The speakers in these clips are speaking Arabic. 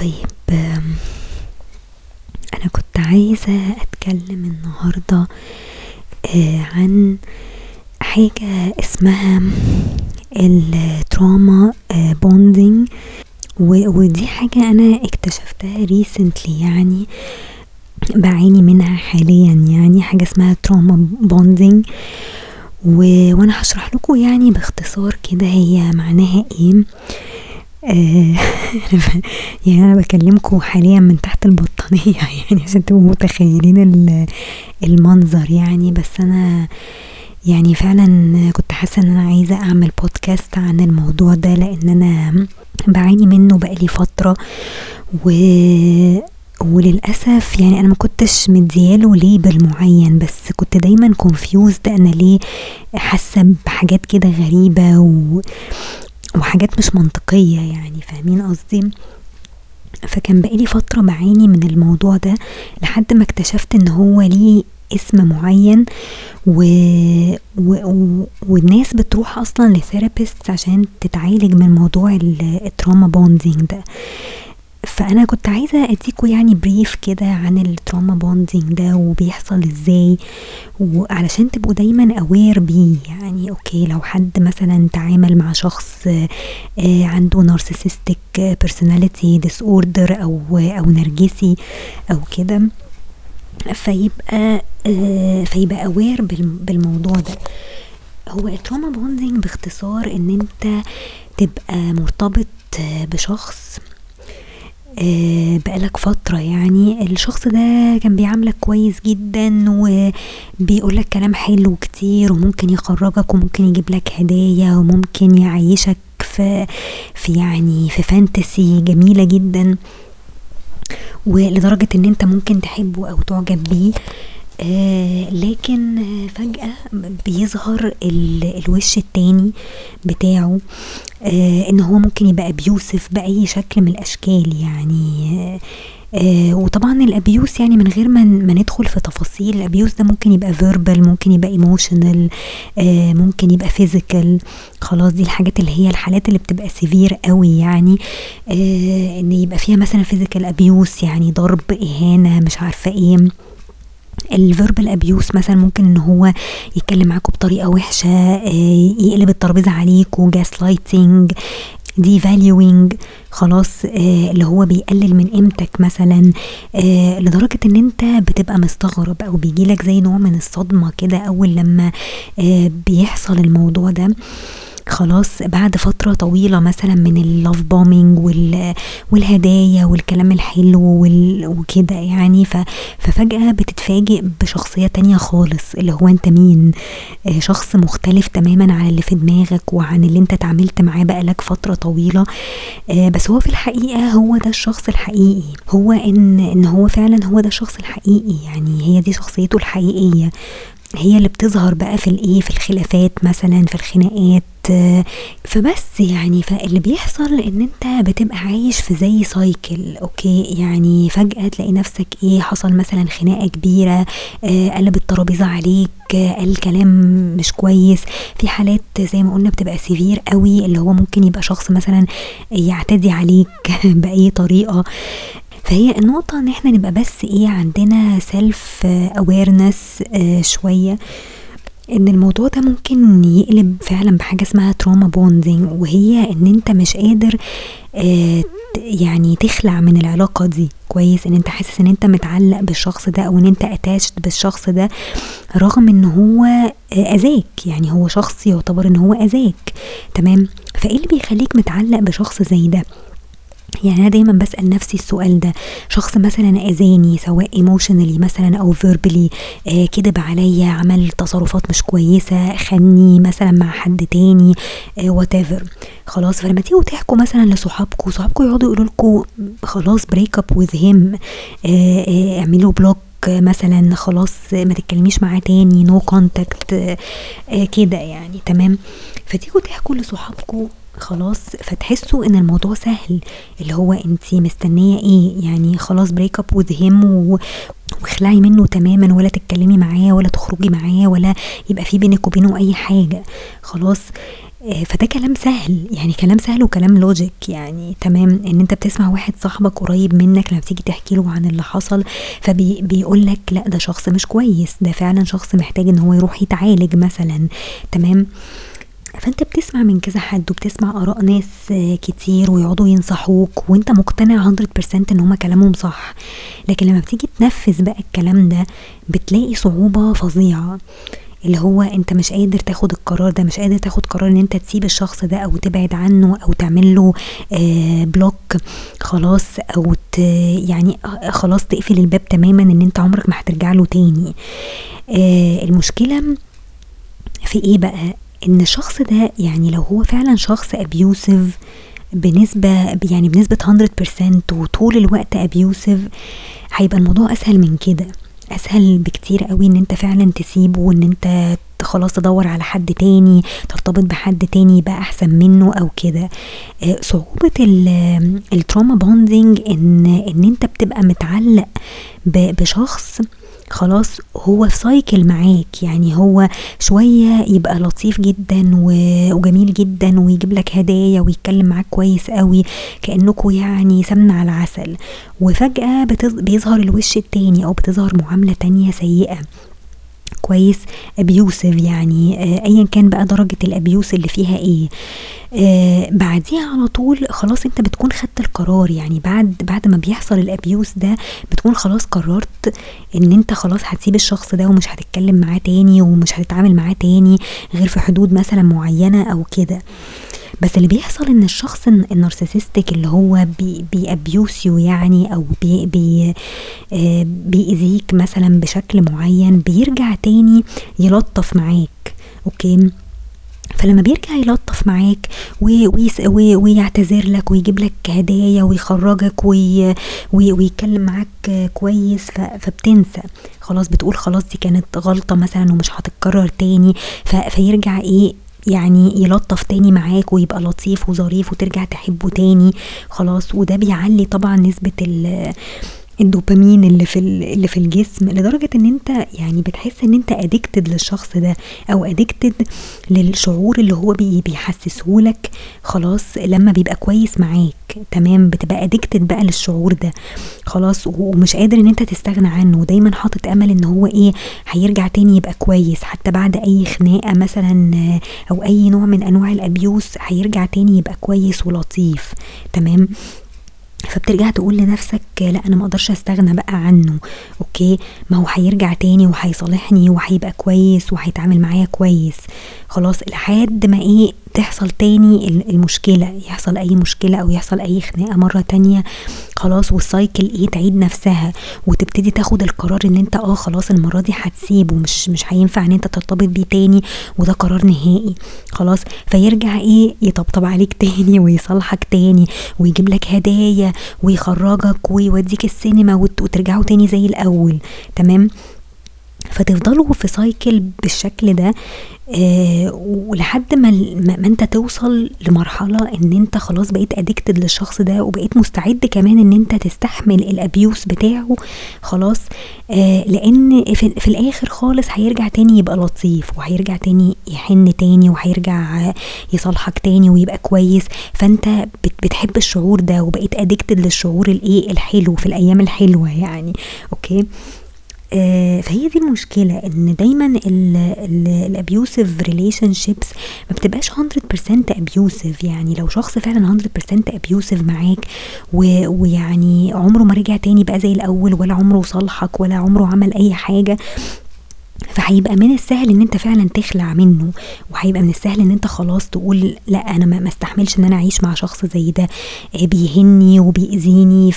طيب أنا كنت عايزة أتكلم النهاردة آه، عن حاجة اسمها ال trauma bonding ودي حاجة أنا اكتشفتها recently يعني بعاني منها حاليا يعني حاجة اسمها trauma bonding وأنا هشرح لكم يعني باختصار كده هي معناها إيه. آه، يعني أنا بكلمكم حاليا من تحت البطانية يعني عشان تبقوا متخيلين ال- المنظر يعني. بس أنا يعني فعلا كنت حاسة إن أنا عايزة أعمل بودكاست عن الموضوع ده لأن أنا بعاني منه بقالي فترة. و وللأسف يعني أنا ما كنتش مدياله ليبل معين بس كنت دايما confused أنا ليه حاسة بحاجات كده غريبة. و... وحاجات مش منطقية يعني فاهمين قصدي؟ فكان بقالي فترة بعاني من الموضوع ده لحد ما اكتشفت إن هو ليه اسم معين و... و... و... والناس بتروح أصلا ل therapist عشان تتعالج من موضوع ال- ال trauma bonding ده. فأنا كنت عايزة أديكوا يعني brief كده عن ال trauma bonding ده وبيحصل إزاي وعلشان تبقوا دايما aware بيه. يعني okay لو حد مثلا تعامل مع شخص آه، عنده narcissistic personality disorder أو أو نرجسي أو كده فيبقى آه، فيبقى aware بالموضوع ده. هو ال trauma bonding باختصار إن أنت تبقى مرتبط بشخص بقالك فترة يعني الشخص ده كان بيعاملك كويس جدا وبيقولك كلام حلو كتير وممكن يخرجك وممكن يجيب لك هدايا وممكن يعيشك في في يعني في فانتسي جميلة جدا. ولدرجة إن أنت ممكن تحبه أو تعجب بيه. آه لكن فجأة بيظهر ال- الوش التاني بتاعه آه إن هو ممكن يبقى ابيوسف بأي شكل من الأشكال يعني. آه آه وطبعا ال abuse يعني من غير ما ما ندخل في تفاصيل ال abuse ده ممكن يبقى verbal ممكن يبقى emotional آه ممكن يبقى physical خلاص دي الحاجات اللي هي الحالات اللي بتبقى severe قوي يعني. آه إن يبقى فيها مثلا physical abuse يعني ضرب إهانة مش عارفة إيه. ال verbal abuse مثلا ممكن إن هو يتكلم معاكوا بطريقة وحشة آه، يقلب الترابيزة عليكوا gaslighting devaluing خلاص آه اللي هو بيقلل من قيمتك مثلا آه لدرجة إن أنت بتبقى مستغرب أو بيجيلك زي نوع من الصدمة كده أول لما بيحصل الموضوع ده. خلاص بعد فترة طويلة مثلا من ال love bombing وال والهدايا والكلام الحلو وال وكده يعني ف ففجأة بتتفاجئ بشخصية تانية خالص اللي هو أنت مين؟ آه، شخص مختلف تماما عن اللي في دماغك وعن اللي أنت اتعاملت معاه بقالك فترة طويلة. آه، بس هو في الحقيقة هو ده الشخص الحقيقي. هو إن إن هو فعلا هو ده الشخص الحقيقي يعني هي دي شخصيته الحقيقية. هي اللي بتظهر بقى في الايه في الخلافات مثلا في الخناقات فبس يعني فاللي بيحصل إن أنت بتبقى عايش في زي cycle okay؟ يعني فجأة تلاقي نفسك إيه حصل مثلا خناقة كبيرة آه، قلب الترابيزة عليك آه، قال كلام مش كويس. في حالات زي ما قلنا بتبقى severe قوي اللي هو ممكن يبقى شخص مثلا يعتدي عليك بأي طريقة. فهي النقطة إن إحنا نبقى بس إيه عندنا self awareness شوية. إن الموضوع ده ممكن يقلب فعلا بحاجة اسمها trauma bonding وهي إن أنت مش قادر آه، يعني تخلع من العلاقة دي. كويس؟ إن أنت حاسس إن أنت متعلق بالشخص ده أو إن أنت attached بالشخص ده رغم إن هو آه، أذاك. يعني هو شخص يعتبر إن هو أذاك. تمام؟ فإيه اللي بيخليك متعلق بشخص زي ده؟ يعني أنا دايما بسأل نفسي السؤال ده. شخص مثلا آذاني سواء emotionally مثلا أو verbally آه كذب عليا عمل تصرفات مش كويسة خانني مثلا مع حد تاني آه what خلاص فلما تيجوا تحكوا مثلا لصحابكم صحابكم يقعدوا يقولوا لكم خلاص break up with him اعملوا block مثلا خلاص ما تتكلميش معاه تاني no contact كده يعني تمام؟ فتيجوا تحكوا لصحابكم خلاص فتحسوا إن الموضوع سهل. اللي هو انت مستنية إيه؟ يعني خلاص break up with him واخلعي منه تماما ولا تتكلمي معاه ولا تخرجي معاه ولا يبقى في بينك وبينه أي حاجة. خلاص آه، فده كلام سهل. يعني كلام سهل وكلام logic يعني تمام إن أنت بتسمع واحد صاحبك قريب منك لما تيجي تحكي له عن اللي حصل فبيقول لك لأ ده شخص مش كويس. ده فعلا شخص محتاج إن هو يروح يتعالج مثلا. تمام؟ فانت بتسمع من كذا حد وبتسمع آراء ناس كتير ويقعدوا ينصحوك وانت مقتنع 100% إن هما كلامهم صح. لكن لما بتيجي تنفذ بقى الكلام ده بتلاقي صعوبة فظيعة. اللي هو انت مش قادر تاخد القرار ده مش قادر تاخد قرار إن انت تسيب الشخص ده أو تبعد عنه أو تعمل له آه block خلاص أو يعني خلاص تقفل الباب تماما إن انت عمرك ما هترجع له تاني. آه المشكلة في إيه بقى؟ إن الشخص ده يعني لو هو فعلا شخص abusive بنسبة يعني بنسبة 100% وطول الوقت abusive هيبقى الموضوع أسهل من كده. أسهل بكتير قوي إن أنت فعلا تسيبه وإن أنت خلاص تدور على حد تاني ترتبط بحد تاني يبقى أحسن منه أو كده. آه، صعوبة ال trauma bonding ان إن أنت بتبقى متعلق بشخص خلاص هو في cycle معاك. يعني هو شوية يبقى لطيف جدا وجميل جدا ويجيب لك هدايا ويتكلم معاك كويس قوي كأنكوا يعني سمنة على عسل. وفجأة بيظهر الوش التاني أو بتظهر معاملة تانية سيئة. كويس. abusive يعني آه ايا كان بقى درجة ال abuse اللي فيها إيه. آه بعديها على طول خلاص أنت بتكون خدت القرار يعني بعد بعد ما بيحصل ال abuse ده بتكون خلاص قررت إن أنت خلاص هتسيب الشخص ده ومش هتتكلم معاه تاني ومش هتتعامل معاه تاني غير في حدود مثلا معينة أو كده. بس اللي بيحصل إن الشخص ال narcissistic اللي هو بي بي abuse يو يعني أو بي آه بيأذيك مثلا بشكل معين بيرجع تاني يلطف معاك. okay؟ فلما بيرجع يلطف معاك ويعتذر لك ويجيب لك هدايا ويخرجك وي ويتكلم معاك كويس فبتنسى. خلاص بتقول خلاص دي كانت غلطة مثلا ومش هتتكرر تاني. فيرجع إيه؟ يعني يلطف تاني معاك ويبقى لطيف وظريف وترجع تحبه تاني خلاص. وده بيعلي طبعا نسبة الدوبامين اللي في اللي في الجسم لدرجة إن أنت يعني بتحس إن أنت ادكتد للشخص ده أو ادكتد للشعور اللي هو بي بيحسسه لك خلاص لما بيبقى كويس معاك تمام؟ بتبقى ادكتد بقى للشعور ده خلاص ومش قادر إن أنت تستغنى عنه ودايما حاطط أمل إن هو إيه هيرجع تاني يبقى كويس حتى بعد أي خناقة مثلا أو أي نوع من أنواع ال abuse هيرجع تاني يبقى كويس ولطيف تمام؟ فبترجع تقول لنفسك لا أنا ما أقدرش أستغنى بقى عنه. okay؟ ما هو هيرجع تاني وهيصالحني وهيبقى كويس وهيتعامل معايا كويس. خلاص لحد ما إيه تحصل تاني المشكلة يحصل أي مشكلة أو يحصل أي خناقة مرة تانية خلاص وال cycle إيه تعيد نفسها وتبتدي تاخد القرار إن أنت آه خلاص المرة دي هتسيبه مش مش هينفع إن أنت ترتبط بيه تاني وده قرار نهائي خلاص. فيرجع إيه يطبطب عليك تاني ويصالحك تاني ويجيب لك هدايا ويخرجك ويوديك السينما وترجعوا تاني زي الأول تمام؟ فتفضلوا في سايكل بالشكل ده آه ولحد ما, ما انت توصل لمرحلة إن انت خلاص بقيت ادكتد للشخص ده وبقيت مستعد كمان إن انت تستحمل الابيوس بتاعه خلاص آه لأن في, في الآخر خالص هيرجع تاني يبقى لطيف وهيرجع تاني يحن تاني وهيرجع يصالحك تاني ويبقى كويس. فأنت بتحب الشعور ده وبقيت addicted للشعور الإيه؟ الحلو في الأيام الحلوة يعني okay؟ فهي دي المشكلة إن دايما ال abusive relationships ما بتبقاش 100% abusive يعني لو شخص فعلا 100% abusive معاك ويعني عمره ما رجع تاني بقى زي الأول ولا عمره صالحك ولا عمره عمل أي حاجة فهيبقى من السهل إن أنت فعلا تخلع منه وهيبقى من السهل إن أنت خلاص تقول لأ أنا ما استحملش إن أنا أعيش مع شخص زي ده آه، بيهني وبيأذيني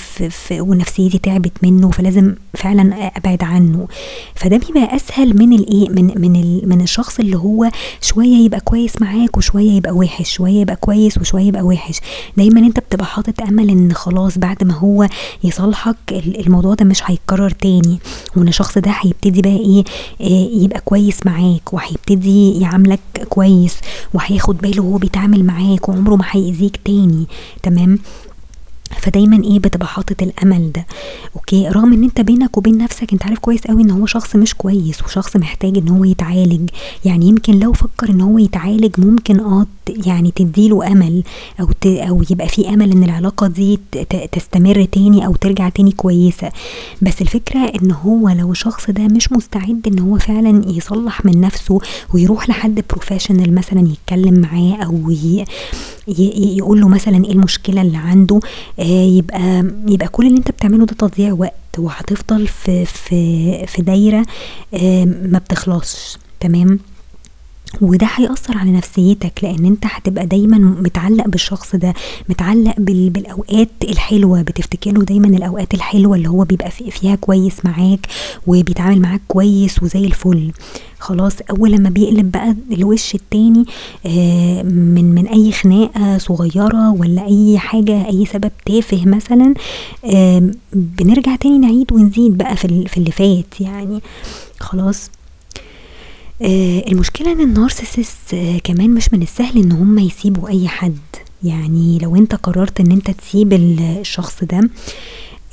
ونفسيتي تعبت منه فلازم فعلا أبعد عنه. فده بيبقى أسهل من الإيه من من من الشخص اللي هو شوية يبقى كويس معاك وشوية يبقى وحش شوية يبقى كويس وشوية يبقى وحش. دايما أنت بتبقى حاطط أمل إن خلاص بعد ما هو يصالحك الموضوع ده مش هيتكرر تاني وإن الشخص ده هيبتدي بقى إيه آه، يبقى كويس معاك وهيبتدي يعاملك كويس وهياخد باله وهو بيتعامل معاك وعمره ما هيأذيك تاني. تمام؟ فدايما إيه بتبقى حاطط الأمل ده. أوكي؟ رغم إن أنت بينك وبين نفسك أنت عارف كويس قوي إن هو شخص مش كويس وشخص محتاج إن هو يتعالج. يعني يمكن لو فكر إن هو يتعالج ممكن آه يعني تديله أمل أو أو يبقى في أمل إن العلاقة دي تستمر تاني أو ترجع تاني كويسة. بس الفكرة إن هو لو الشخص ده مش مستعد إن هو فعلا يصلح من نفسه ويروح لحد بروفيشنال مثلا يتكلم معاه أو يقول له مثلا إيه المشكلة اللي عنده آه يبقى يبقى كل اللي أنت بتعمله ده تضييع وقت وهتفضل في في في دايرة آه ما بتخلصش. تمام؟ وده هيأثر على نفسيتك لأن أنت هتبقى دايما متعلق بالشخص ده متعلق بالأوقات الحلوة بتفتكره دايما الأوقات الحلوة اللي هو بيبقى فيها كويس معاك وبيتعامل معاك كويس وزي الفل. خلاص أول لما بيقلب بقى الوش التاني آه من من أي خناقة صغيرة ولا أي حاجة أي سبب تافه مثلا آه بنرجع تاني نعيد ونزيد بقى في, اللي فات يعني. خلاص. المشكلة إن النارسيسست آه كمان مش من السهل إن هم يسيبوا أي حد. يعني لو أنت قررت إن أنت تسيب الشخص ده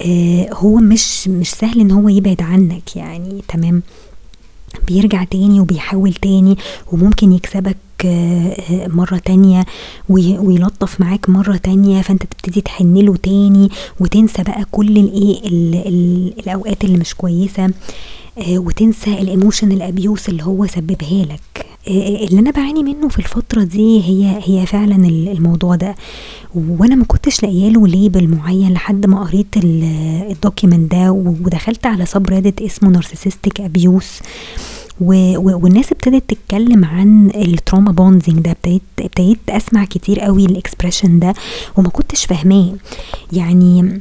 آه هو مش مش سهل إن هو يبعد عنك يعني تمام؟ بيرجع تاني وبيحاول تاني وممكن يكسبك مرة تانية ويلطف معاك مرة تانية فأنت تبتدي تحنله تاني وتنسى بقى كل الإيه الأوقات اللي مش كويسة وتنسى ال emotional abuse اللي هو سببها لك. اللي أنا بعاني منه في الفترة دي هي هي فعلا الموضوع ده. وأنا ما كنتش لاقية له label معين لحد ما قريت ال document ده ودخلت على sub اسمه narcissistic abuse والناس ابتدت تتكلم عن ال trauma bonding ده. ابتديت ابتديت أسمع كتير قوي ال expression ده وما كنتش فاهماه. يعني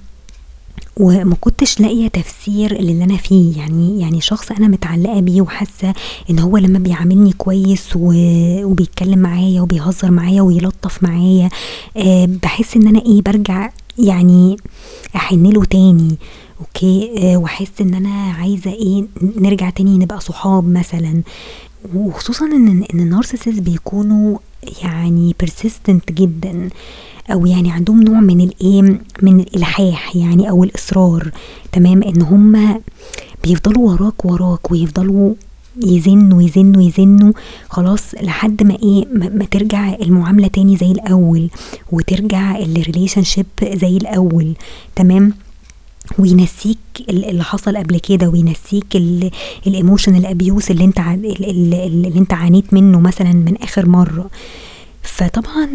وما كنتش لاقية تفسير للي أنا فيه. يعني يعني شخص أنا متعلقة بيه وحاسة إن هو لما بيعاملني كويس وبيتكلم معايا وبيهزر معايا ويلطف معايا أه بحس إن أنا إيه برجع يعني أحن له تاني. أوكي أه وأحس إن أنا عايزة إيه نرجع تاني نبقى صحاب مثلا. وخصوصا إن إن النارسيسيس بيكونوا يعني persistent جدا أو يعني عندهم نوع من الايه من الإلحاح يعني أو الإصرار تمام؟ إن هم بيفضلوا وراك وراك ويفضلوا يزنوا يزنوا يزنوا خلاص لحد ما إيه ما ترجع المعاملة تاني زي الأول وترجع ال relationship زي الأول تمام؟ وينسيك اللي حصل قبل كده وينسيك ال emotional abuse اللي انت اللي, انت عانيت منه مثلا من آخر مرة. فطبعا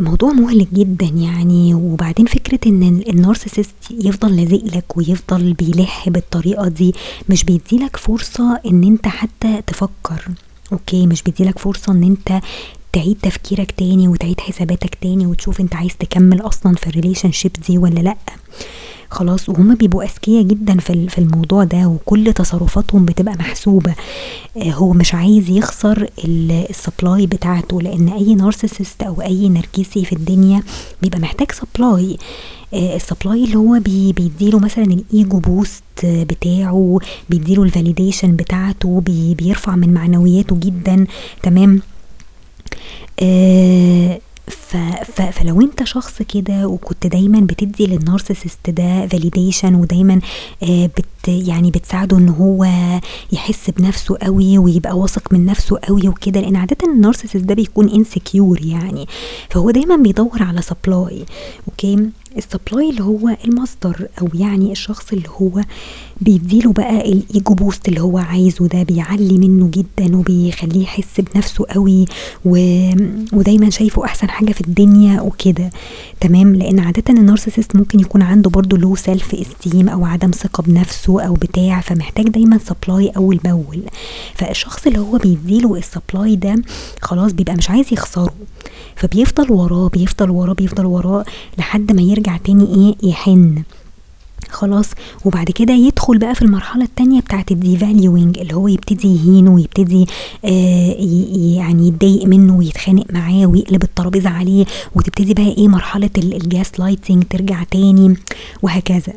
موضوع مهلك جدا يعني. وبعدين فكرة إن ال narcissist يفضل لازق لك ويفضل بيلح بالطريقة دي مش بيديلك فرصة إن أنت حتى تفكر. okay؟ مش بيديلك فرصة إن أنت تعيد تفكيرك تاني وتعيد حساباتك تاني وتشوف أنت عايز تكمل أصلا في ال relationship دي ولا لأ. خلاص وهما بيبقوا أذكياء جدا في في الموضوع ده وكل تصرفاتهم بتبقى محسوبة. هو مش عايز يخسر ال supply بتاعته لأن أي narcissist أو أي نرجسي في الدنيا بيبقى محتاج supply ال supply اللي هو بي بيديله مثلا ال ego boost بتاعه بيديله ال validation بتاعته بي بيرفع من معنوياته جدا. تمام؟ آه ف ف فلو انت شخص كده وكنت دايما بتدي لل narcissist ده validation ودايما آه بت يعني بتساعده إن هو يحس بنفسه قوي ويبقى واثق من نفسه قوي وكده لأن عادة ال narcissist ده بيكون insecure يعني. فهو دايما بيدور على supply okay ال supply اللي هو المصدر أو يعني الشخص اللي هو بيديله بقى ال ego boost اللي هو عايزه ده بيعلي منه جدا وبيخليه يحس بنفسه قوي و... ودايما شايفه أحسن حاجة في الدنيا وكده. تمام؟ لأن عادة ال narcissist ممكن يكون عنده برضو low self-esteem أو عدم ثقة بنفسه أو بتاع فمحتاج دايما supply أول بأول. فالشخص اللي هو بيديله ال supply ده خلاص بيبقى مش عايز يخسره. فبيفضل وراه بيفضل وراه بيفضل وراه لحد ما يرجع تاني إيه يحن. خلاص. وبعد كده يدخل بقى في المرحلة التانية بتاعت ال devaluing اللي هو يبتدي يهينه ويبتدي آه يعني يتضايق منه ويتخانق معاه ويقلب الترابيزة عليه وتبتدي بقى إيه مرحلة ال gaslighting ترجع تاني وهكذا.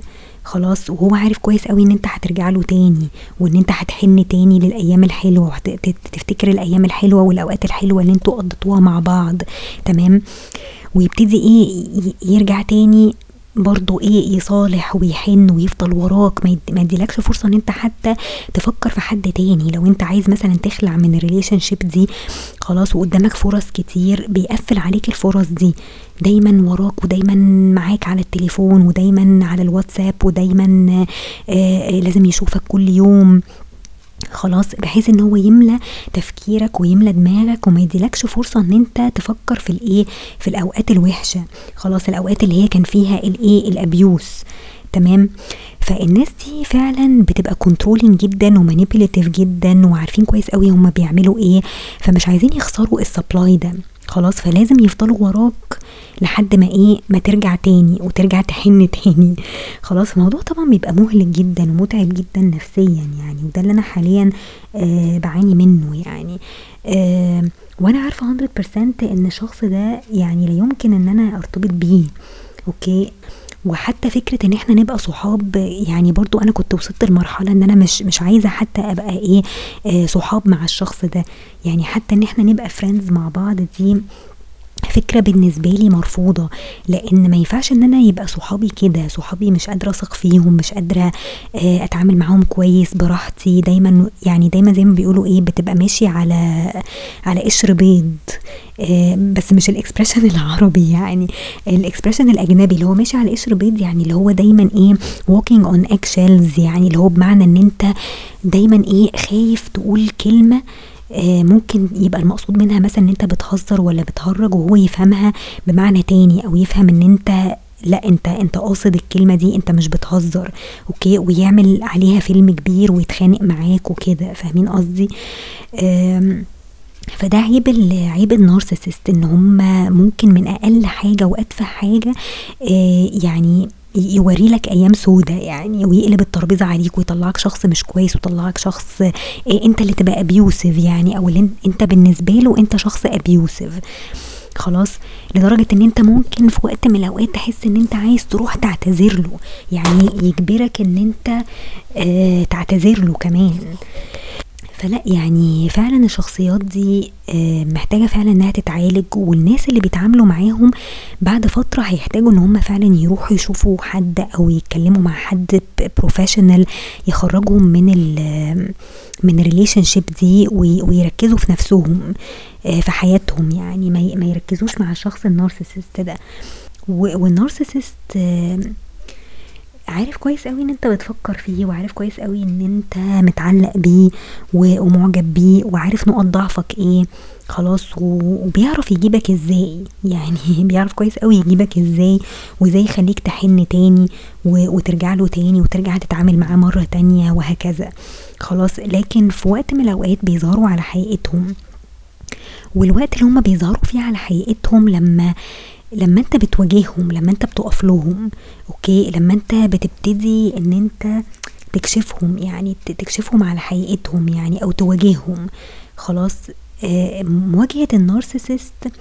خلاص وهو عارف كويس قوي إن أنت هترجع له تاني وإن أنت هتحن تاني للأيام الحلوة وتفتكر الأيام الحلوة والأوقات الحلوة اللي أنتوا قضيتوها مع بعض تمام؟ ويبتدي إيه يرجع تاني برضو إيه يصالح ويحن ويفضل وراك. ما يديلكش فرصة ان انت حتى تفكر في حد تاني. لو انت عايز مثلا تخلع من ال relationship دي خلاص وقدامك فرص كتير بيقفل عليك الفرص دي. دايما وراك ودايما معاك على التليفون ودايما على الواتساب ودايما آه, آه، لازم يشوفك كل يوم. خلاص بحيث إن هو يملى تفكيرك ويملى دماغك وما يديلكش فرصة إن أنت تفكر في الإيه في الأوقات الوحشة. خلاص الأوقات اللي هي كان فيها الإيه ال abuse. تمام؟ فالناس دي فعلا بتبقى controlling جدا و manipulative جدا وعارفين كويس قوي هما بيعملوا إيه فمش عايزين يخسروا ال supply ده. خلاص فلازم يفضلوا وراك لحد ما إيه ما ترجع تاني وترجع تحن تاني. خلاص الموضوع طبعا بيبقى مهلك جدا ومتعب جدا نفسيا يعني وده اللي أنا حاليا آه بعاني منه يعني. آه وأنا عارفة 100% إن الشخص ده يعني لا يمكن إن أنا أرتبط بيه okay؟ وحتى فكرة إن إحنا نبقى صحاب يعني برضو أنا كنت وصلت لمرحلة إن أنا مش مش عايزة حتى أبقى إيه آه صحاب مع الشخص ده. يعني حتى إن إحنا نبقى friends مع بعض دي فكرة بالنسبة لي مرفوضة لأن ما ينفعش إن أنا يبقى صحابي كده صحابي مش قادرة أثق فيهم مش قادرة آه، أتعامل معاهم كويس براحتي دايما يعني دايما زي ما بيقولوا إيه بتبقى ماشي على على قشر بيض. آه، بس مش ال expression العربي يعني ال expression الأجنبي اللي هو ماشي على قشر بيض يعني اللي هو دايما إيه walking on eggshells يعني اللي هو بمعنى إن أنت دايما إيه خايف تقول كلمة ممكن يبقى المقصود منها مثلا إن أنت بتهزر ولا بتهرج وهو يفهمها بمعنى تاني أو يفهم إن أنت لا أنت أنت قاصد الكلمة دي أنت مش بتهزر okay؟ ويعمل عليها فيلم كبير ويتخانق معاك وكده فاهمين قصدي؟ فده عيب عيب النارسيسست إن هم ممكن من أقل حاجة وادفع حاجة آه يعني يوري لك أيام سودة يعني ويقلب الترابيزة عليك ويطلعك شخص مش كويس ويطلعك شخص إيه أنت اللي تبقى ابيوسف يعني أو اللي أنت بالنسبة له أنت شخص ابيوسف خلاص؟ لدرجة إن أنت ممكن في وقت من الأوقات تحس إن أنت عايز تروح تعتذر له. يعني يجبرك إن أنت آه تعتذر له كمان. فلا يعني فعلا الشخصيات دي آه، محتاجة فعلا إنها تتعالج والناس اللي بيتعاملوا معاهم بعد فترة هيحتاجوا إن هم فعلا يروحوا يشوفوا حد أو يتكلموا مع حد professional يخرجهم من ال من ال relationship دي ويركزوا في نفسهم آه، في حياتهم يعني ما يركزوش مع الشخص ال narcissist ده. وال narcissist عارف كويس قوي إن أنت بتفكر فيه وعارف كويس قوي إن أنت متعلق بيه ومعجب بيه وعارف نقط ضعفك إيه خلاص وبيعرف يجيبك إزاي. يعني بيعرف كويس قوي يجيبك إزاي وإزاي يخليك تحن تاني وترجع له تاني وترجع تتعامل معاه مرة تانية وهكذا. خلاص لكن في وقت من الأوقات بيظهروا على حقيقتهم. والوقت اللي هما بيظهروا فيه على حقيقتهم لما لما انت بتواجههم لما انت بتقف لهم okay؟ لما انت بتبتدي إن انت تكشفهم يعني تكشفهم على حقيقتهم يعني أو تواجههم. خلاص آه مواجهة ال narcissist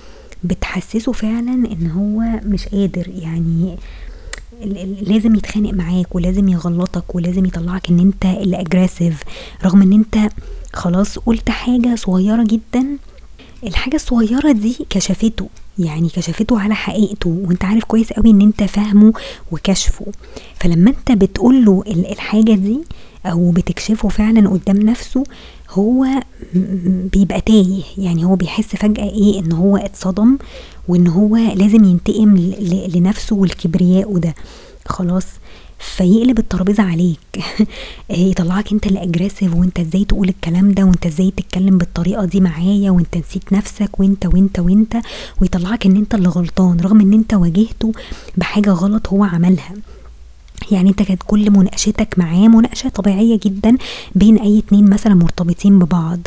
بتحسسه فعلا إن هو مش قادر يعني لازم يتخانق معاك ولازم يغلطك ولازم يطلعك إن انت اللي aggressive رغم إن انت خلاص قلت حاجة صغيرة جدا الحاجة الصغيرة دي كشفته يعني كشفته على حقيقته وانت عارف كويس قوي ان انت فاهمه وكشفه. فلما انت بتقول له الحاجة دي أو بتكشفه فعلا قدام نفسه هو بيبقى تايه. يعني هو بيحس فجأة إيه؟ ان هو اتصدم وان هو لازم ينتقم لنفسه والكبرياء ده خلاص. فيقلب الترابيزة عليك. يطلعك انت اللي اجريسيف وانت إزاي تقول الكلام ده وانت إزاي تتكلم بالطريقة دي معايا وانت نسيت نفسك وانت وانت وانت. ويطلعك ان انت اللي غلطان رغم ان انت واجهته بحاجة غلط هو عملها. يعني انت كانت كل مناقشتك معاه مناقشة طبيعية جدا بين أي اتنين مثلا مرتبطين ببعض.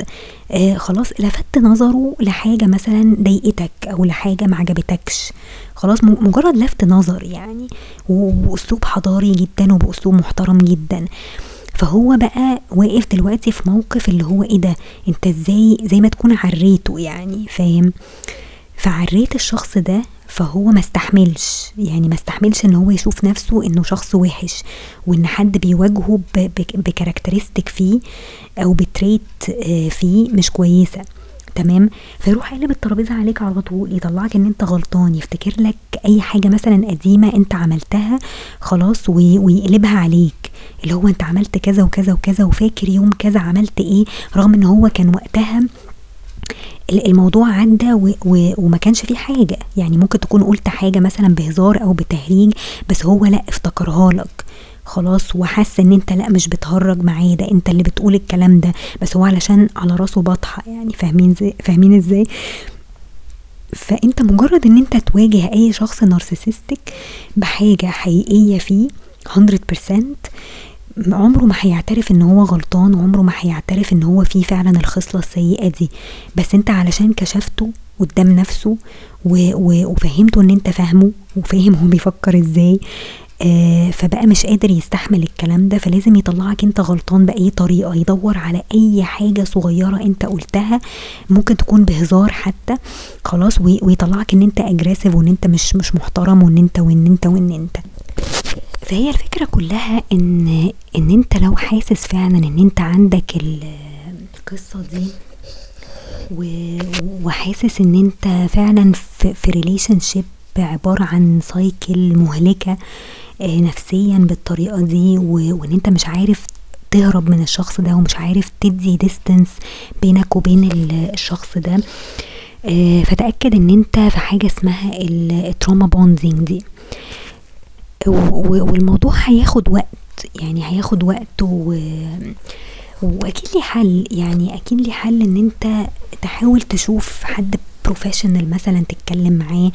آه خلاص لفت نظره لحاجة مثلا ضايقتك أو لحاجة معجبتكش خلاص مجرد لفت نظر يعني وباسلوب حضاري جدا وبأسلوب محترم جدا. فهو بقى واقف دلوقتي في موقف اللي هو إيه ده؟ أنت إزاي زي ما تكون عريته يعني فاهم؟ فعريت الشخص ده فهو ما استحملش. يعني ما استحملش إن هو يشوف نفسه إنه شخص وحش وإن حد بيواجهه بكاركترستيك فيه أو بتريت آه، فيه مش كويسة. تمام؟ فيروح قالب الترابيزة عليك على طول يطلعك إن أنت غلطان يفتكر لك أي حاجة مثلا قديمة أنت عملتها خلاص ويقلبها عليك. اللي هو أنت عملت كذا وكذا وكذا وفاكر يوم كذا عملت إيه رغم إن هو كان وقتها الموضوع عدى وما كانش فيه حاجة. يعني ممكن تكون قلت حاجة مثلا بهزار أو بتهريج بس هو لأ افتكرها لك. خلاص وحاسة إن أنت لأ مش بتهرج معاه ده أنت اللي بتقول الكلام ده. بس هو علشان على راسه بطحه يعني فاهمين زي فاهمين إزاي؟ فأنت مجرد إن أنت تواجه أي شخص نارسيسستك بحاجة حقيقية فيه 100% عمره ما هيعترف إن هو غلطان عمره ما هيعترف إن هو فيه فعلا الخصلة السيئة دي. بس أنت علشان كشفته قدام نفسه وفهمته إن أنت فاهمه وفاهم هو بيفكر إزاي فبقى مش قادر يستحمل الكلام ده فلازم يطلعك انت غلطان بأي طريقة يدور على أي حاجة صغيرة انت قلتها ممكن تكون بهزار حتى خلاص ويطلعك ان انت aggressive وان انت مش مش محترم وان انت وان انت وان انت. فهي الفكرة كلها ان ان انت لو حاسس فعلا ان انت عندك القصة دي وحاسس ان انت فعلا في, relationship عبارة عن cycle مهلكة آه، نفسيا بالطريقة دي وإن أنت مش عارف تهرب من الشخص ده ومش عارف تدي distance بينك وبين الشخص ده آه، فتأكد إن أنت في حاجة اسمها ال trauma bonding دي. والموضوع هياخد وقت يعني هياخد وقت و وأكيد لي حل يعني أكيد لي حل إن أنت تحاول تشوف حد professional مثلا تتكلم معاه.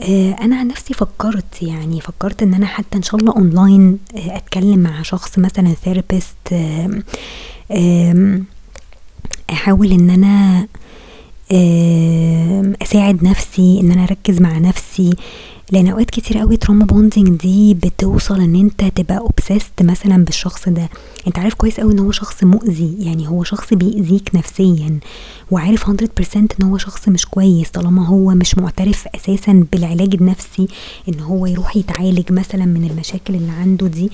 آه أنا عن نفسي فكرت يعني فكرت إن أنا حتى إن شاء الله اونلاين آه أتكلم مع شخص مثلا therapist أحاول إن أنا أساعد نفسي إن أنا أركز مع نفسي. لأن أوقات كتير قوي trauma bonding دي بتوصل إن أنت تبقى obsessed مثلا بالشخص ده. أنت عارف كويس قوي إن هو شخص مؤذي يعني هو شخص بيأذيك نفسيا. وعارف 100% إن هو شخص مش كويس طالما هو مش معترف أساسا بالعلاج النفسي إن هو يروح يتعالج مثلا من المشاكل اللي عنده دي.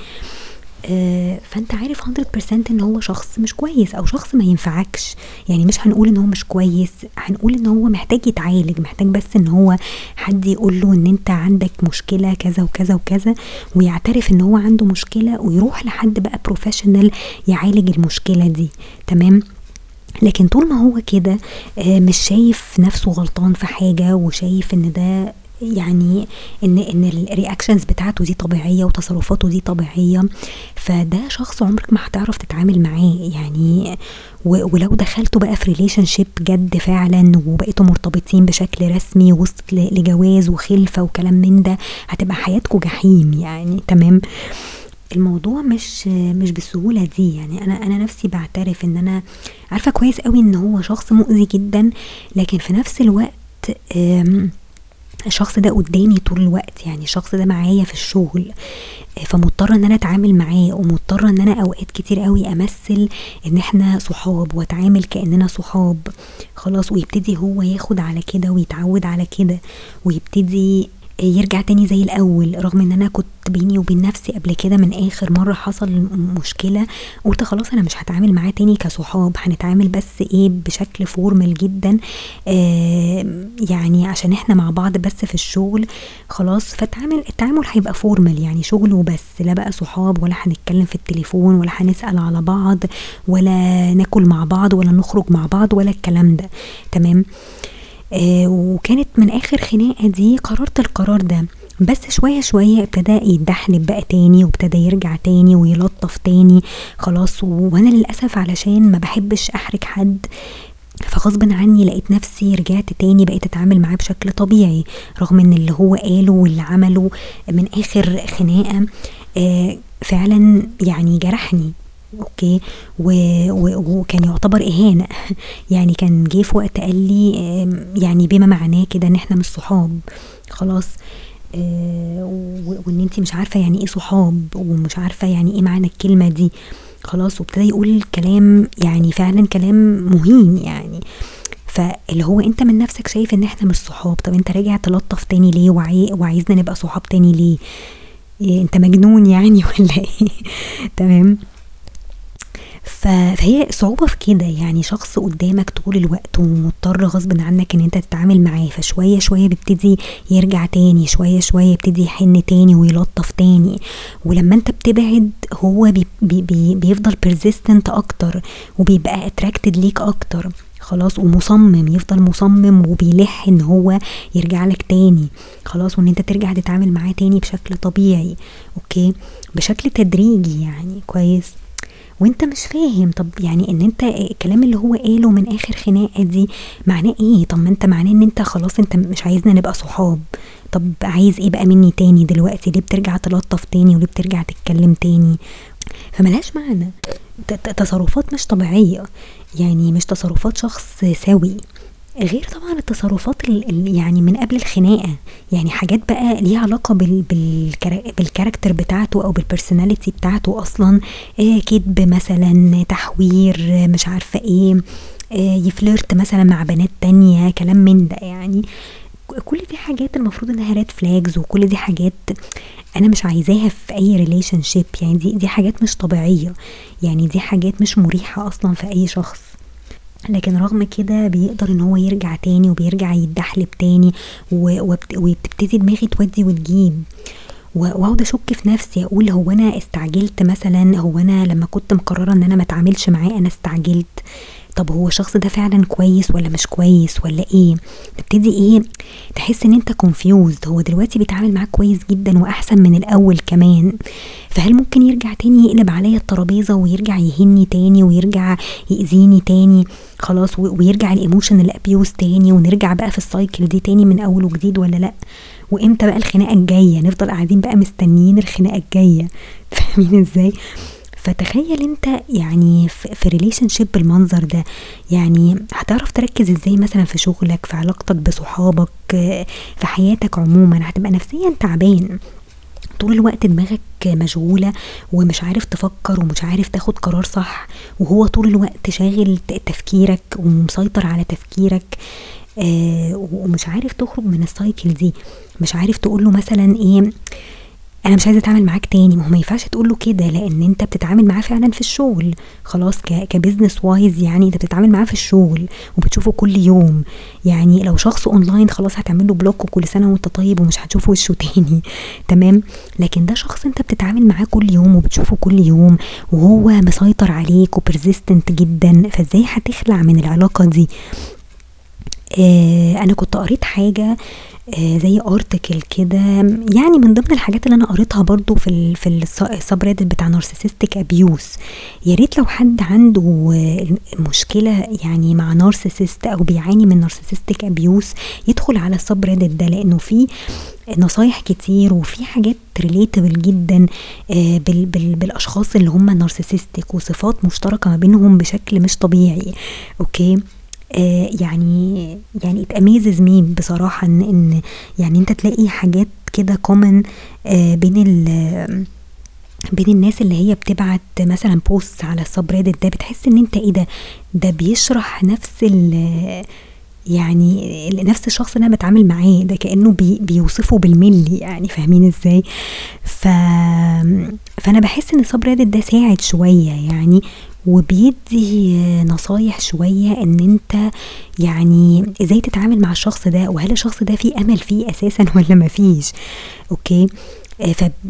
فأنت عارف 100% إن هو شخص مش كويس أو شخص ما ينفعكش. يعني مش هنقول إن هو مش كويس هنقول إن هو محتاج يتعالج محتاج بس إن هو حد يقول له إن أنت عندك مشكلة كذا وكذا وكذا ويعترف إن هو عنده مشكلة ويروح لحد بقى بروفيشنال يعالج المشكلة دي. تمام؟ لكن طول ما هو كده آه، مش شايف نفسه غلطان في حاجة وشايف إن ده يعني ان إن ال reactions بتاعته دي طبيعية وتصرفاته دي طبيعية. فده شخص عمرك ما هتعرف تتعامل معاه يعني ولو دخلتوا بقى في relationship جد فعلا وبقيتوا مرتبطين بشكل رسمي وصلت لجواز وخلفة وكلام من ده هتبقى حياتكم جحيم يعني تمام؟ الموضوع مش مش بالسهولة دي. يعني أنا أنا نفسي بعترف إن أنا عارفة كويس قوي إن هو شخص مؤذي جدا لكن في نفس الوقت الشخص ده قدامي طول الوقت يعني الشخص ده معايا في الشغل فمضطرة إن أنا أتعامل معاه ومضطرة إن أنا أوقات كتير قوي أمثل إن إحنا صحاب وأتعامل كأننا صحاب خلاص ويبتدي هو ياخد على كده ويتعود على كده ويبتدي يرجع تاني زي الأول رغم إن أنا كنت بيني وبين نفسي قبل كده من آخر مرة حصل مشكلة قلت خلاص أنا مش هتعامل معاه تاني كصحاب هنتعامل بس إيه بشكل فورمال جدا آه يعني عشان إحنا مع بعض بس في الشغل خلاص فالتعامل التعامل هيبقى فورمال يعني شغل وبس لا بقى صحاب ولا هنتكلم في التليفون ولا هنسأل على بعض ولا ناكل مع بعض ولا نخرج مع بعض ولا الكلام ده. تمام؟ آه آه وكانت من آخر خناقة دي قررت القرار ده. بس شوية شوية ابتدى يتدحلب بقى تاني وابتدى يرجع تاني ويلطف تاني. خلاص وأنا للأسف علشان ما بحبش أحرج حد فغصبا عني لقيت نفسي رجعت تاني بقيت أتعامل معاه بشكل طبيعي. رغم إن اللي هو قاله واللي عمله من آخر خناقة آه فعلا يعني جرحني. أوكي. و... و... وكان يعتبر إهانة. يعني كان جه في وقت قال لي يعني بما معناه كده إن إحنا مش صحاب. خلاص. آه وإن انت مش عارفة يعني إيه صحاب ومش عارفة يعني إيه معنى الكلمة دي. خلاص. وابتدى يقول كلام يعني فعلا كلام مهين يعني. فاللي هو أنت من نفسك شايف إن إحنا مش صحاب. طب أنت راجع تلطف تاني ليه؟ وعي... وعايزنا نبقى صحاب تاني ليه؟ إيه أنت مجنون يعني ولا إيه؟ تمام. فهي صعوبة في كده يعني شخص قدامك طول الوقت ومضطر غصب عنك إن أنت تتعامل معاه فشوية شوية بيبتدي يرجع تاني شوية شوية يبتدي يحن تاني ويلطف تاني. ولما أنت بتبعد هو بي بي بي بيفضل persistent أكتر وبيبقى attracted ليك أكتر. خلاص ومصمم يفضل مصمم وبيلح إن هو يرجع لك تاني. خلاص وإن أنت ترجع تتعامل معاه تاني بشكل طبيعي okay؟ بشكل تدريجي يعني كويس؟ وانت مش فاهم طب يعني ان انت الكلام اللي هو قاله من آخر خناقة دي معناه إيه؟ طب ما انت معناه ان انت خلاص انت مش عايزنا نبقى صحاب. طب عايز إيه بقى مني تاني دلوقتي؟ ليه بترجع تلطف تاني وليه بترجع تتكلم تاني؟ فملهاش معنى. تصرفات مش طبيعية. يعني مش تصرفات شخص سوي. غير طبعا التصرفات ال يعني من قبل الخناقة. يعني حاجات بقى ليها علاقة بال بالكاركتر بتاعته أو بالبرسوناليتي بتاعته أصلا. آه كذب مثلا تحوير مش عارفة إيه. آه يفلرت مثلا مع بنات تانية كلام من ده يعني. كل دي حاجات المفروض إنها red flags وكل دي حاجات أنا مش عايزاها في أي relationship يعني دي دي حاجات مش طبيعية. يعني دي حاجات مش مريحة أصلا في أي شخص. لكن رغم كده بيقدر إن هو يرجع تاني وبيرجع يتدحلب تاني وبتبتدي دماغي تودي وتجيب. واقعد أشك في نفسي أقول هو أنا استعجلت مثلا؟ هو أنا لما كنت مقررة إن أنا ما أتعاملش معاه أنا استعجلت؟ طب هو الشخص ده فعلا كويس ولا مش كويس ولا إيه؟ تبتدي إيه؟ تحس إن أنت confused هو دلوقتي بيتعامل معاك كويس جدا وأحسن من الأول كمان. فهل ممكن يرجع تاني يقلب عليا الترابيزة ويرجع يهينني تاني ويرجع يأذيني تاني؟ خلاص ويرجع ال emotional abuse تاني ونرجع بقى في ال cycle دي تاني من أول وجديد ولا لأ؟ وإمتى بقى الخناقة الجاية؟ نفضل قاعدين بقى مستنيين الخناقة الجاية. فاهمين إزاي؟ فتخيل انت يعني في relationship بالمنظر ده يعني هتعرف تركز إزاي مثلا في شغلك في علاقتك بصحابك في حياتك عموما؟ هتبقى نفسيا تعبان. طول الوقت دماغك مشغولة ومش عارف تفكر ومش عارف تاخد قرار صح وهو طول الوقت شاغل تفكيرك ومسيطر على تفكيرك آه ومش عارف تخرج من ال cycle دي. مش عارف تقوله مثلا إيه أنا مش عايزة أتعامل معاك تاني. ما هو ما ينفعش تقول له كده لأن أنت بتتعامل معاه فعلا في الشغل. خلاص ك business wise يعني أنت بتتعامل معاه في الشغل وبتشوفه كل يوم. يعني لو شخص اونلاين خلاص هتعمل له block وكل سنة وأنت طيب ومش هتشوف وشه تاني. تمام؟ لكن ده شخص أنت بتتعامل معاه كل يوم وبتشوفه كل يوم وهو مسيطر عليك و persistent جدا فإزاي هتخلع من العلاقة دي؟ آه أنا كنت قريت حاجة آه زي article كده يعني من ضمن الحاجات اللي أنا قريتها برضو في ال في ال sub بتاع narcissistic abuse يا ريت لو حد عنده مشكلة يعني مع narcissist أو بيعاني من narcissistic abuse يدخل على ال sub ده لأنه في نصايح كتير وفي حاجات relatable جدا آه بال بال بالأشخاص اللي هم narcissistic وصفات مشتركة ما بينهم بشكل مش طبيعي. okay؟ آه يعني يعني it amazes me بصراحة إن إن يعني أنت تلاقي حاجات كده common آه بين ال بين الناس اللي هي بتبعت مثلا post على ال subreddit ده بتحس إن أنت إيه ده؟ ده بيشرح نفس ال يعني نفس الشخص اللي أنا بتعامل معاه ده كأنه بي بيوصفه بالملي يعني فاهمين إزاي؟ ف فأنا بحس إن ال sub ده ساعد شوية يعني. وبيدي نصايح شوية إن أنت يعني إزاي تتعامل مع الشخص ده وهل الشخص ده فيه أمل فيه أساسا ولا مفيش okay؟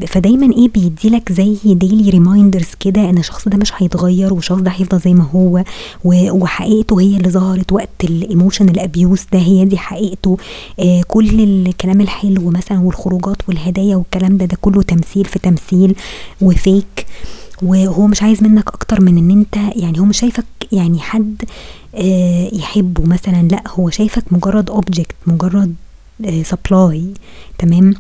فدايما إيه بيديلك زي daily reminders كده إن الشخص ده مش هيتغير والشخص ده هيفضل زي ما هو وحقيقته هي اللي ظهرت وقت ال emotional abuse ده هي دي حقيقته. آه كل الكلام الحلو مثلا والخروجات والهدايا والكلام ده ده كله تمثيل في تمثيل وفيك وهو مش عايز منك أكتر من إن أنت يعني هو مش شايفك يعني حد آه يحبه مثلا لأ هو شايفك مجرد object مجرد آه supply تمام؟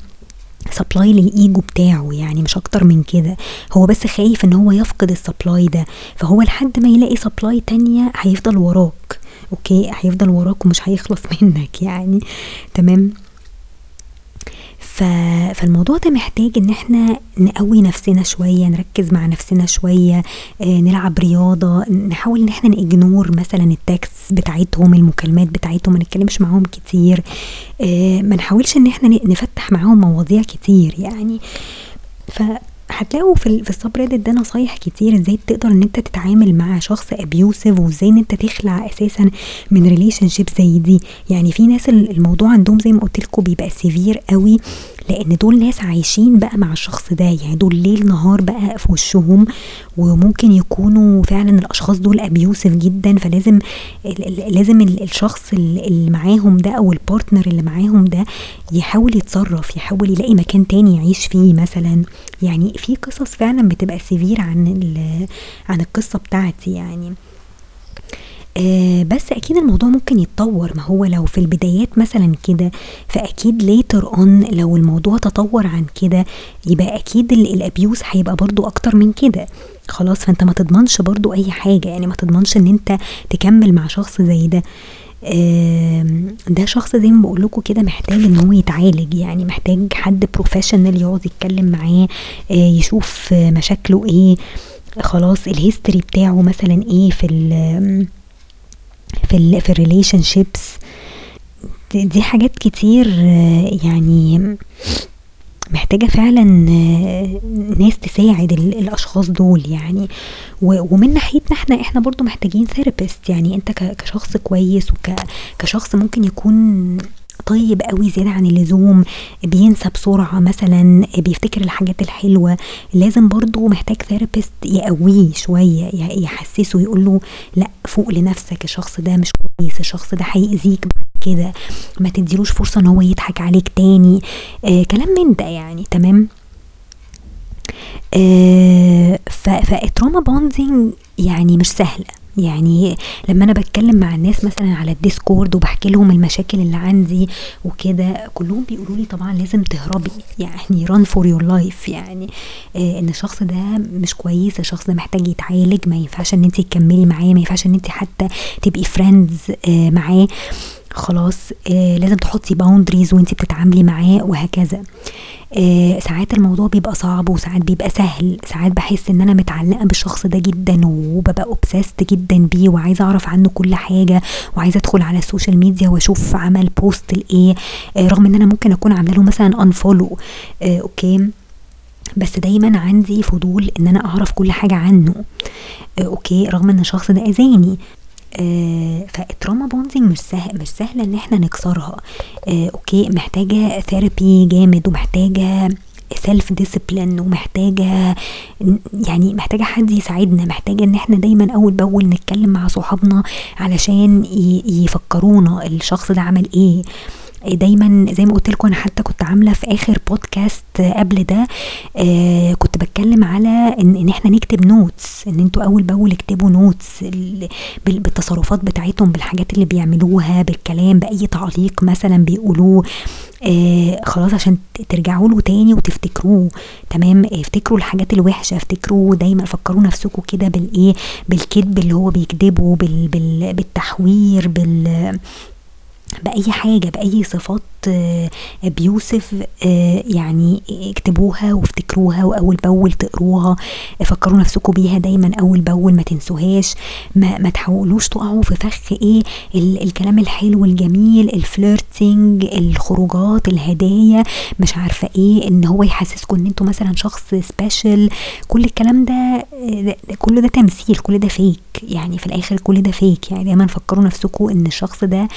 supply لل ego بتاعه يعني مش أكتر من كده. هو بس خايف إن هو يفقد ال supply ده. فهو لحد ما يلاقي supply تانية هيفضل وراك okay؟ هيفضل وراك ومش هيخلص منك يعني تمام؟ فالموضوع ده محتاج إن إحنا نقوي نفسنا شوية نركز مع نفسنا شوية آه نلعب رياضة نحاول إن إحنا ن ignore مثلا ال text بتاعتهم المكالمات بتاعتهم ما نتكلمش معاهم كتير آه ما نحاولش إن إحنا نفتح معاهم مواضيع كتير يعني. ف هتلاقوا في في ال subreddit ده نصايح كتير إزاي تقدر ان انت تتعامل مع شخص abusive وازاي ان انت تخلع أساسا من relationship زي دي. يعني في ناس الموضوع عندهم زي ما قلت لكم بيبقى severe قوي. لأن دول ناس عايشين بقى مع الشخص ده. يعني دول ليل نهار بقى في وشهم وممكن يكونوا فعلا الأشخاص دول abusive جدا. فلازم لازم الشخص اللي معاهم ده أو ال partner اللي معاهم ده يحاول يتصرف يحاول يلاقي مكان تاني يعيش فيه مثلا. يعني في قصص فعلا بتبقى severe عن عن القصة بتاعتي يعني. آه بس أكيد الموضوع ممكن يتطور. ما هو لو في البدايات مثلا كده فأكيد later on لو الموضوع تطور عن كده يبقى أكيد ال abuse هيبقى برضو أكتر من كده. خلاص فأنت ما تضمنش برضو أي حاجة. يعني ما تضمنش إن أنت تكمل مع شخص زي ده. ده شخص زي ما بقول لكم كده محتاج إن هو يتعالج. يعني محتاج حد professional يقعد يتكلم معاه آه يشوف مشاكله إيه. خلاص ال history بتاعه مثلا إيه في في ال في ال relationships دي حاجات كتير يعني محتاجة فعلا ناس تساعد الأشخاص دول يعني. ومن ناحيتنا إحنا إحنا برضو محتاجين therapist يعني. انت كشخص كويس وكشخص ممكن يكون طيب قوي زيادة عن اللزوم بينسى بسرعة مثلا بيفتكر الحاجات الحلوة لازم برضو محتاج therapist يقويه شوية يحسسه يقول له لأ فوق لنفسك الشخص ده مش كويس الشخص ده هيأذيك بعد كده. ما تديلوش فرصة إن هو يضحك عليك تاني. آه كلام من ده يعني تمام؟ آه فال trauma bonding يعني مش سهله يعني لما أنا بتكلم مع الناس مثلا على ال Discord وبحكي لهم المشاكل اللي عندي وكده كلهم بيقولوا لي طبعا لازم تهربي يعني run for your life يعني آه إن الشخص ده مش كويس الشخص ده محتاج يتعالج ما ينفعش إن انت تكملي معاه ما ينفعش إن انت حتى تبقي friends آه معاه. خلاص آه لازم تحطي boundaries وانت بتتعاملي معاه وهكذا. آه ساعات الموضوع بيبقى صعب وساعات بيبقى سهل. ساعات بحس إن أنا متعلقة بالشخص ده جدا وببقى obsessed جدا بيه وعايزة أعرف عنه كل حاجة وعايزة أدخل على ال social media وأشوف عمل post لإيه آه رغم إن أنا ممكن أكون عاملة له مثلا unfollow آه okay؟ بس دايما عندي فضول إن أنا أعرف كل حاجة عنه. آه okay؟ رغم إن الشخص ده آذاني. آه فال trauma bonding مش سهل مش سهله إن إحنا نكسرها. آه okay محتاجة therapy جامد ومحتاجة self discipline ومحتاجه يعني محتاجة حد يساعدنا محتاجة إن إحنا دايما أول بأول نتكلم مع صحابنا علشان يفكرونا الشخص ده عمل إيه. دايما زي ما قلت لكم أنا حتى كنت عاملة في آخر بودكاست قبل ده آه كنت بتكلم على إن, إن إحنا نكتب notes إن إنتوا أول بأول اكتبوا notes بالتصرفات بتاعتهم بالحاجات اللي بيعملوها بالكلام بأي تعليق مثلا بيقولوه آه خلاص عشان ترجعوا له تاني وتفتكروه تمام؟ افتكروا الحاجات الوحشة افتكروا دايما فكروا نفسكم كده بالإيه؟ بالكذب اللي هو بيكذبه بال بال بالتحوير بال بأي حاجة بأي صفات abusive يعني اكتبوها وافتكروها وأول بأول تقروها فكروا نفسكم بيها دايما أول بأول ما تنسوهاش ما, ما تحاولوش تقعوا في فخ إيه الكلام الحلو الجميل ال flirting الخروجات الهدايا مش عارفة إيه إن هو يحسسكم إن أنتوا مثلا شخص special كل الكلام ده كل ده تمثيل كل ده fake يعني في الآخر كل ده fake يعني دايما فكروا نفسكم إن الشخص ده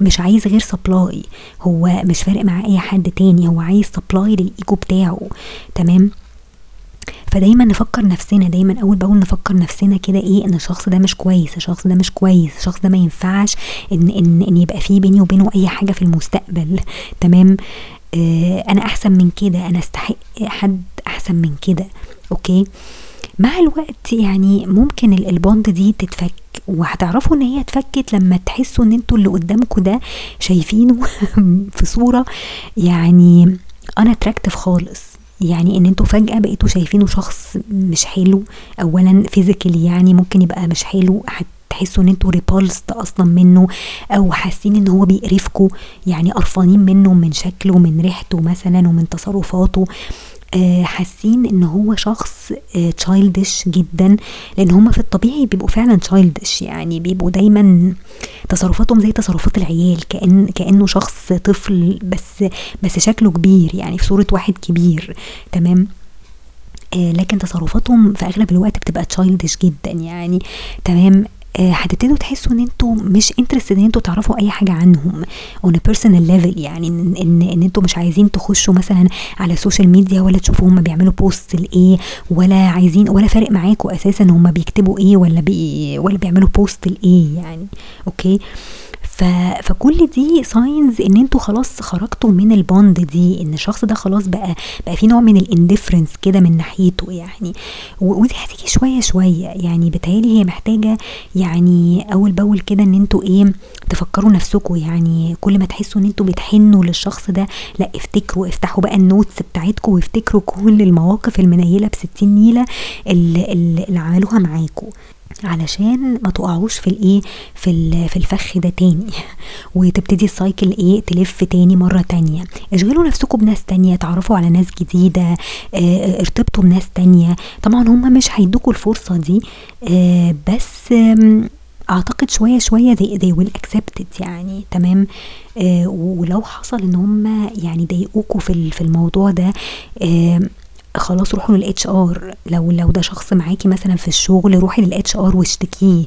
مش عايز غير supply هو مش فارق مع أي حد تاني هو عايز supply لل ego بتاعه. تمام؟ فدايما نفكر نفسنا دايما أول بأول نفكر نفسنا كده إيه إن الشخص ده مش كويس الشخص ده مش كويس الشخص ده ما ينفعش إن إن إن يبقى فيه بيني وبينه أي حاجة في المستقبل. تمام؟ آه أنا أحسن من كده أنا أستحق حد أحسن من كده. okay؟ مع الوقت يعني ممكن ال bond دي تتفك وهتعرفوا إن هي اتفكت لما تحسوا إن أنتوا اللي قدامكم ده شايفينه في صورة. يعني أنا unattractive خالص. يعني إن أنتوا فجأة بقيتوا شايفينه شخص مش حلو اولا physically يعني ممكن يبقى مش حلو تحسوا إن أنتوا repulsed أصلا منه أو حاسين إن هو بيقرفكوا يعني قرفانين منه من شكله ومن ريحته مثلا ومن تصرفاته. حاسين إن هو شخص تشايلدش آه جدا لأن هما في الطبيعي بيبقوا فعلا تشايلدش يعني بيبقوا دايما تصرفاتهم زي تصرفات العيال كأن كأنه شخص طفل بس بس شكله كبير يعني في صورة واحد كبير. تمام؟ لكن تصرفاتهم في أغلب الوقت بتبقى childish جدا يعني. تمام؟ هتبتدوا تحسوا إن أنتوا مش interested إن أنتوا تعرفوا أي حاجة عنهم. on a personal level يعني إن إن, إن أنتوا مش عايزين تخشوا مثلا على ال social media ولا تشوفوا هم بيعملوا post لإيه ولا عايزين ولا فارق معاكم أساسا هم بيكتبوا إيه ولا بي ولا بيعملوا post لإيه يعني. okay ف... فكل دي signs إن أنتوا خلاص خرجتوا من ال bond دي إن الشخص ده خلاص بقى بقى في نوع من ال indifference كده من ناحيته يعني. و... ودي هتيجي شوية شوية يعني بتهيألي هي محتاجة يعني أول بأول كده إن أنتوا إيه تفكروا نفسكم يعني. كل ما تحسوا إن أنتوا بتحنوا للشخص ده لا افتكروا افتحوا بقى ال notes بتاعتكم وافتكروا كل المواقف المنيلة بستين نيلة اللي, اللي عملوها معاكم علشان ما تقعوش في الايه في في الفخ ده تاني. وتبتدي ال cycle إيه تلف تاني مرة تانية. اشغلوا نفسكم بناس تانية تعرفوا على ناس جديدة آه ارتبطوا بناس تانية. طبعا هم مش هيدوكوا الفرصة دي آه بس اعتقد شوية شوية they, they will accept it يعني. تمام؟ آه ولو حصل ان هم يعني ضايقوكوا في في الموضوع ده آه خلاص روحوا لل HR لو لو ده شخص معاكي مثلا في الشغل روحي لل HR واشتكيه.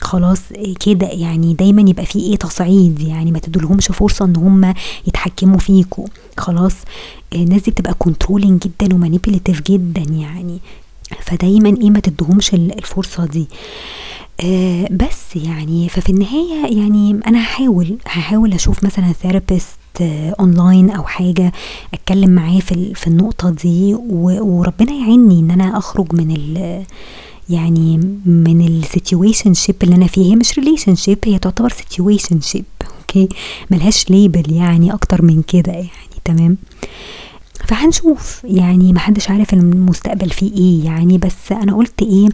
خلاص كده يعني دايما يبقى في إيه؟ تصعيد. يعني ما تدولهمش فرصة إن هم يتحكموا فيكوا. خلاص الناس دي بتبقى controlling جدا و manipulative جدا يعني. فدايما إيه ما تدهمش الفرصة دي. آه بس يعني ففي النهاية يعني أنا هحاول هحاول أشوف مثلا therapist online أو حاجة أتكلم معاه في في النقطة دي وربنا يعيني إن أنا أخرج من ال يعني من ال situationship اللي أنا فيه. هي مش relationship هي تعتبر situationship okay ملهاش label يعني أكتر من كده يعني تمام؟ فهنشوف. يعني محدش عارف المستقبل فيه إيه. يعني بس أنا قلت إيه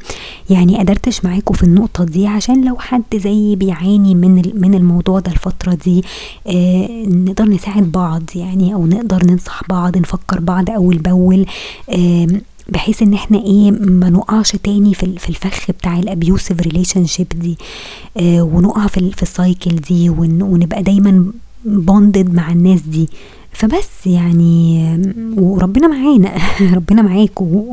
يعني قلت أشير معاكم في النقطة دي عشان لو حد زي بيعاني من من الموضوع ده الفترة دي آه نقدر نساعد بعض يعني أو نقدر ننصح بعض نفكر بعض أول بأول آه بحيث إن إحنا إيه ما نقعش تاني في في الفخ بتاع ال abusive relationship دي آه ونقع في في ال cycle دي ونبقى دايما bonded مع الناس دي. فبس يعني وربنا معانا ربنا معاكم و...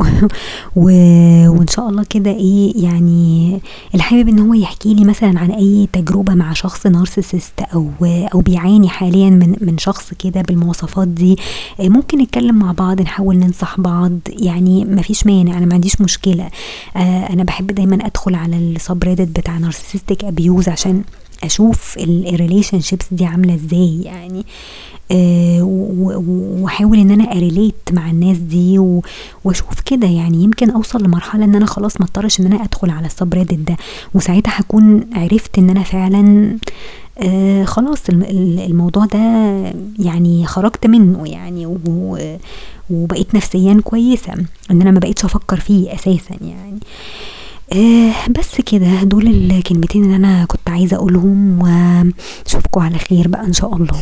وإن شاء الله كده إيه يعني اللي حابب إن هو يحكي لي مثلا عن أي تجربة مع شخص narcissist أو أو بيعاني حاليا من من شخص كده بالمواصفات دي ممكن نتكلم مع بعض نحاول ننصح بعض. يعني ما فيش مانع أنا ما عنديش مشكلة. آه أنا بحب دايما أدخل على ال subreddit بتاع narcissistic abuse عشان أشوف ال relationships دي عاملة إزاي يعني. أه وأحاول إن أنا أ relate مع الناس دي وأشوف كده يعني. يمكن أوصل لمرحلة إن أنا خلاص ما أضطرش إن أنا أدخل على ال subreddit ده. وساعتها هكون عرفت إن أنا فعلا آه خلاص الموضوع ده يعني خرجت منه يعني. وبقيت نفسيا كويسة. إن أنا ما بقيتش أفكر فيه أساسا يعني. آه بس كده. دول الكلمتين اللي أنا كنت عايزة أقولهم واشوفكم على خير بقى إن شاء الله.